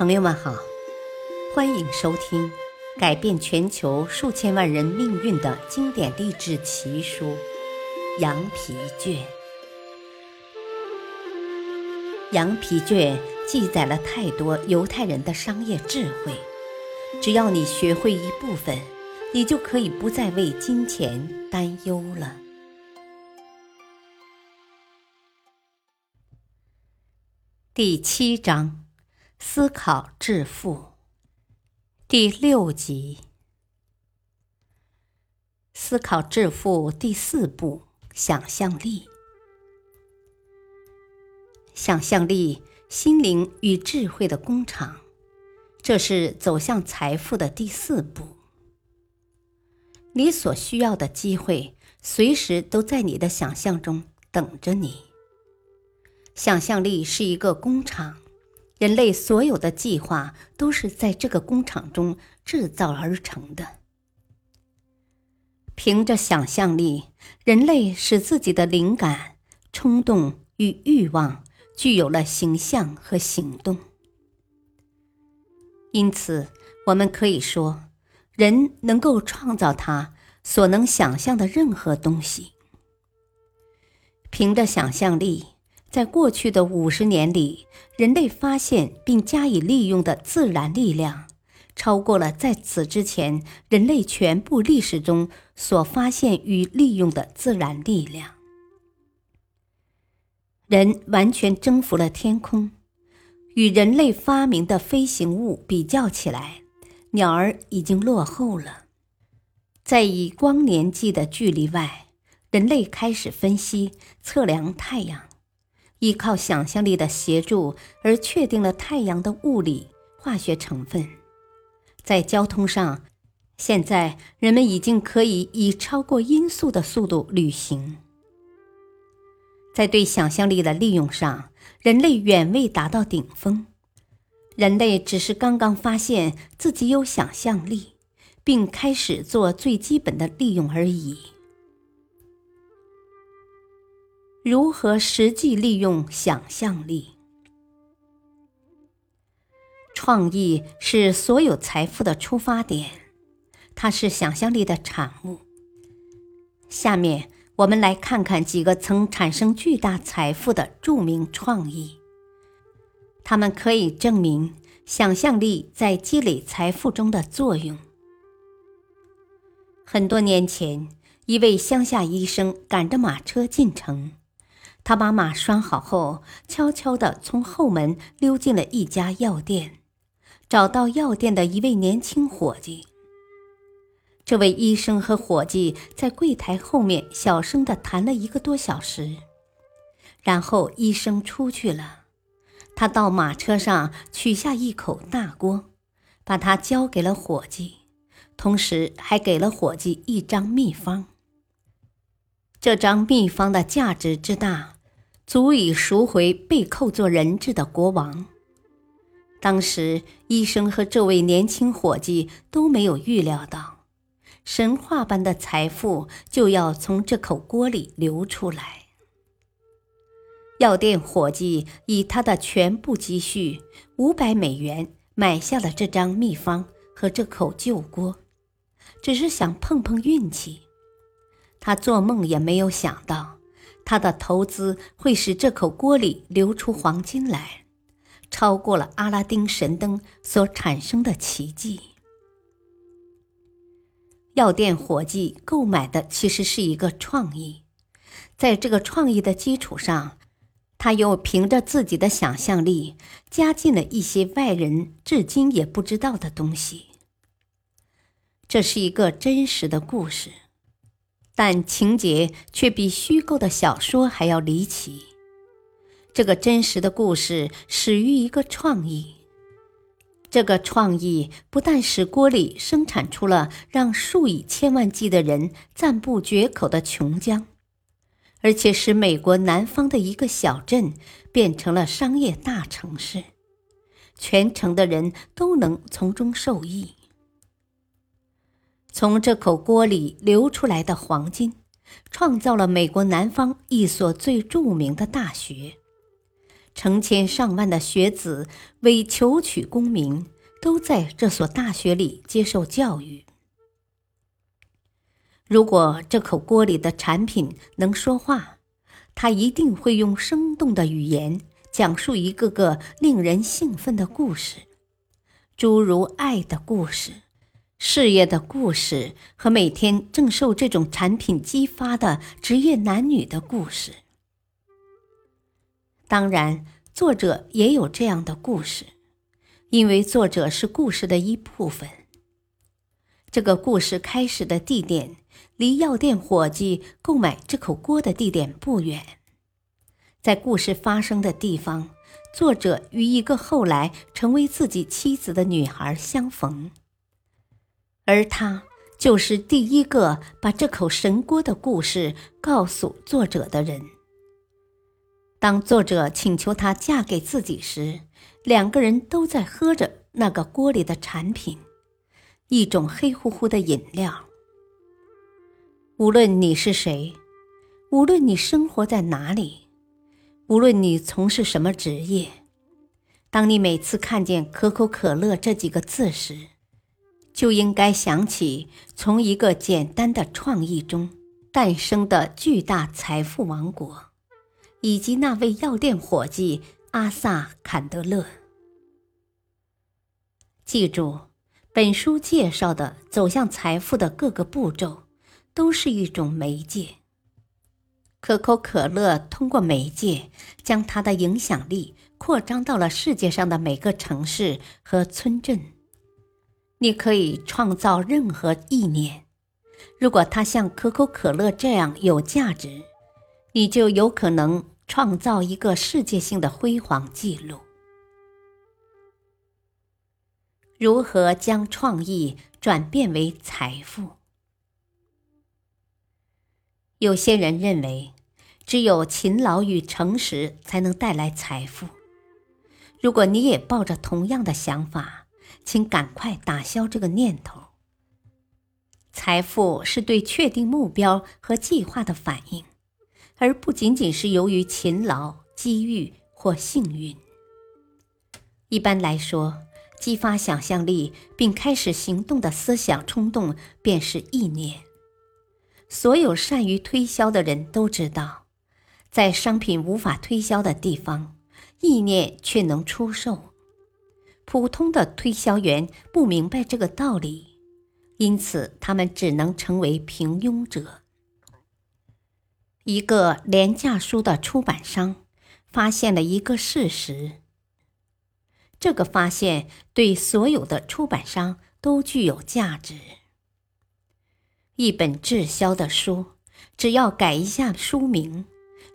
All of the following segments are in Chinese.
朋友们好，欢迎收听改变全球数千万人命运的经典励志奇书《羊皮卷》。《羊皮卷》记载了太多犹太人的商业智慧，只要你学会一部分，你就可以不再为金钱担忧了。第七章。思考致富，第六集。思考致富第四步：想象力。想象力，心灵与智慧的工厂，这是走向财富的第四步。你所需要的机会，随时都在你的想象中等着你。想象力是一个工厂。人类所有的计划都是在这个工厂中制造而成的。凭着想象力，人类使自己的灵感、冲动与欲望具有了形象和行动。因此，我们可以说，人能够创造他所能想象的任何东西。凭着想象力。在过去的五十年里，人类发现并加以利用的自然力量，超过了在此之前人类全部历史中所发现与利用的自然力量。人完全征服了天空，与人类发明的飞行物比较起来，鸟儿已经落后了。在以光年计的距离外，人类开始分析测量太阳。依靠想象力的协助而确定了太阳的物理化学成分。在交通上，现在人们已经可以以超过音速的速度旅行。在对想象力的利用上，人类远未达到顶峰。人类只是刚刚发现自己有想象力，并开始做最基本的利用而已。如何实际利用想象力？创意是所有财富的出发点，它是想象力的产物。下面我们来看看几个曾产生巨大财富的著名创意，它们可以证明想象力在积累财富中的作用。很多年前，一位乡下医生赶着马车进城。他把马拴好后，悄悄地从后门溜进了一家药店，找到药店的一位年轻伙计。这位医生和伙计在柜台后面小声地谈了一个多小时，然后医生出去了。他到马车上取下一口大锅，把它交给了伙计，同时还给了伙计一张秘方。这张秘方的价值之大，足以赎回被扣做人质的国王。当时，医生和这位年轻伙计都没有预料到，神话般的财富就要从这口锅里流出来。药店伙计以他的全部积蓄五百美元买下了这张秘方和这口旧锅，只是想碰碰运气。他做梦也没有想到，他的投资会使这口锅里流出黄金来，超过了阿拉丁神灯所产生的奇迹。药店伙计购买的其实是一个创意，在这个创意的基础上，他又凭着自己的想象力加进了一些外人至今也不知道的东西。这是一个真实的故事。但情节却比虚构的小说还要离奇。这个真实的故事始于一个创意，这个创意不但使锅里生产出了让数以千万计的人赞不绝口的琼浆，而且使美国南方的一个小镇变成了商业大城市，全城的人都能从中受益。从这口锅里流出来的黄金，创造了美国南方一所最著名的大学。成千上万的学子为求取功名，都在这所大学里接受教育。如果这口锅里的产品能说话，它一定会用生动的语言讲述一个个令人兴奋的故事，诸如爱的故事、事业的故事和每天正受这种产品激发的职业男女的故事。当然，作者也有这样的故事，因为作者是故事的一部分。这个故事开始的地点。离药店伙计购买这口锅的地点不远，在故事发生的地方，作者与一个后来成为自己妻子的女孩相逢，而他就是第一个把这口神锅的故事告诉作者的人。当作者请求她嫁给自己时，两个人都在喝着那个锅里的产品，一种黑乎乎的饮料。无论你是谁，无论你生活在哪里，无论你从事什么职业，当你每次看见可口可乐这几个字时，就应该想起从一个简单的创意中诞生的巨大财富王国，以及那位药店伙计阿萨·坎德勒。记住，本书介绍的走向财富的各个步骤。都是一种媒介。可口可乐通过媒介将它的影响力扩张到了世界上的每个城市和村镇。你可以创造任何意念，如果它像可口可乐这样有价值，你就有可能创造一个世界性的辉煌记录。如何将创意转变为财富？有些人认为，只有勤劳与诚实才能带来财富。如果你也抱着同样的想法，请赶快打消这个念头。财富是对确定目标和计划的反应，而不仅仅是由于勤劳、机遇或幸运。一般来说，激发想象力并开始行动的思想冲动便是意念。所有善于推销的人都知道，在商品无法推销的地方，意念却能出售。普通的推销员不明白这个道理，因此他们只能成为平庸者。一个廉价书的出版商发现了一个事实，这个发现对所有的出版商都具有价值。一本滞销的书，只要改一下书名，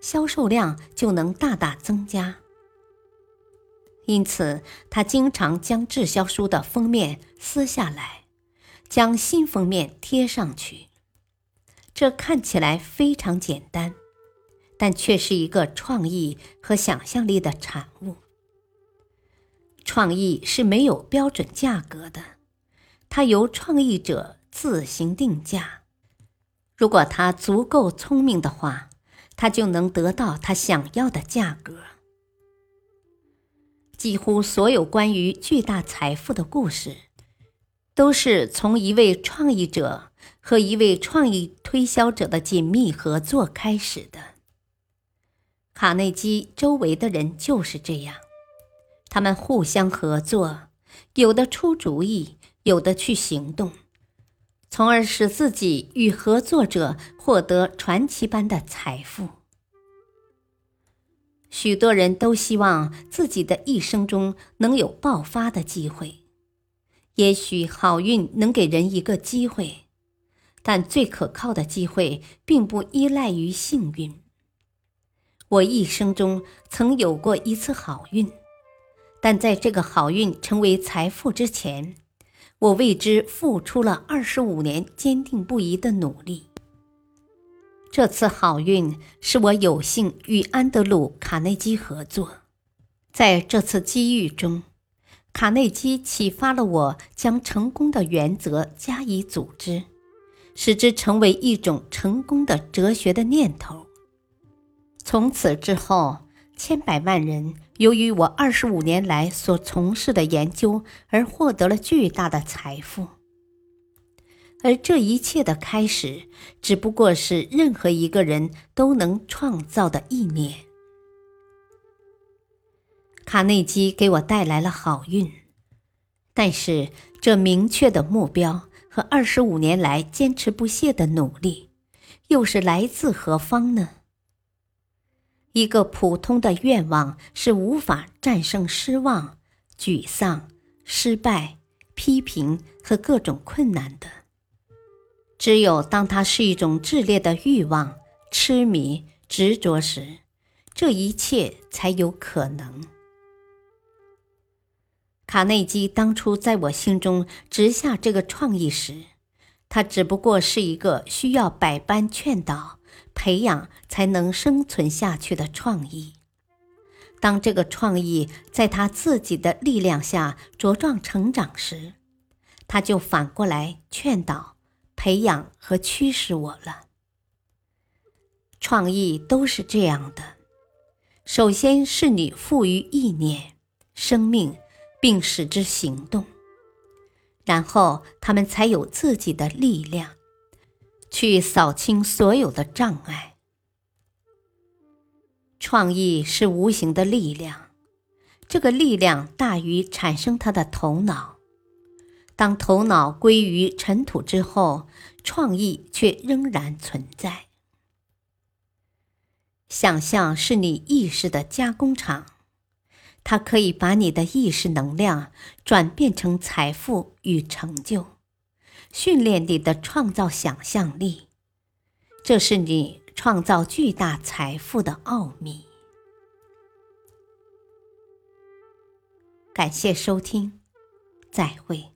销售量就能大大增加。因此，他经常将滞销书的封面撕下来，将新封面贴上去。这看起来非常简单，但却是一个创意和想象力的产物。创意是没有标准价格的，它由创意者。自行定价。如果他足够聪明的话，他就能得到他想要的价格。几乎所有关于巨大财富的故事，都是从一位创意者和一位创意推销者的紧密合作开始的。卡内基周围的人就是这样，他们互相合作，有的出主意，有的去行动。从而使自己与合作者获得传奇般的财富。许多人都希望自己的一生中能有爆发的机会。也许好运能给人一个机会，但最可靠的机会并不依赖于幸运。我一生中曾有过一次好运，但在这个好运成为财富之前。我为之付出了二十五年坚定不移的努力。这次好运使我有幸与安德鲁·卡内基合作，在这次机遇中，卡内基启发了我将成功的原则加以组织，使之成为一种成功的哲学的念头。从此之后，千百万人由于我二十五年来所从事的研究而获得了巨大的财富，而这一切的开始只不过是任何一个人都能创造的意念。卡内基给我带来了好运，但是这明确的目标和二十五年来坚持不懈的努力，又是来自何方呢？一个普通的愿望是无法战胜失望、沮丧、失败、批评和各种困难的。只有当它是一种炽烈的欲望、痴迷、执着时，这一切才有可能。卡内基当初在我心中植下这个创意时，他只不过是一个需要百般劝导。培养才能生存下去的创意。当这个创意在他自己的力量下茁壮成长时，他就反过来劝导、培养和驱使我了。创意都是这样的：首先是你赋予意念生命，并使之行动，然后他们才有自己的力量。去扫清所有的障碍。创意是无形的力量，这个力量大于产生它的头脑。当头脑归于尘土之后，创意却仍然存在。想象是你意识的加工厂，它可以把你的意识能量转变成财富与成就。训练你的创造想象力，这是你创造巨大财富的奥秘。感谢收听，再会。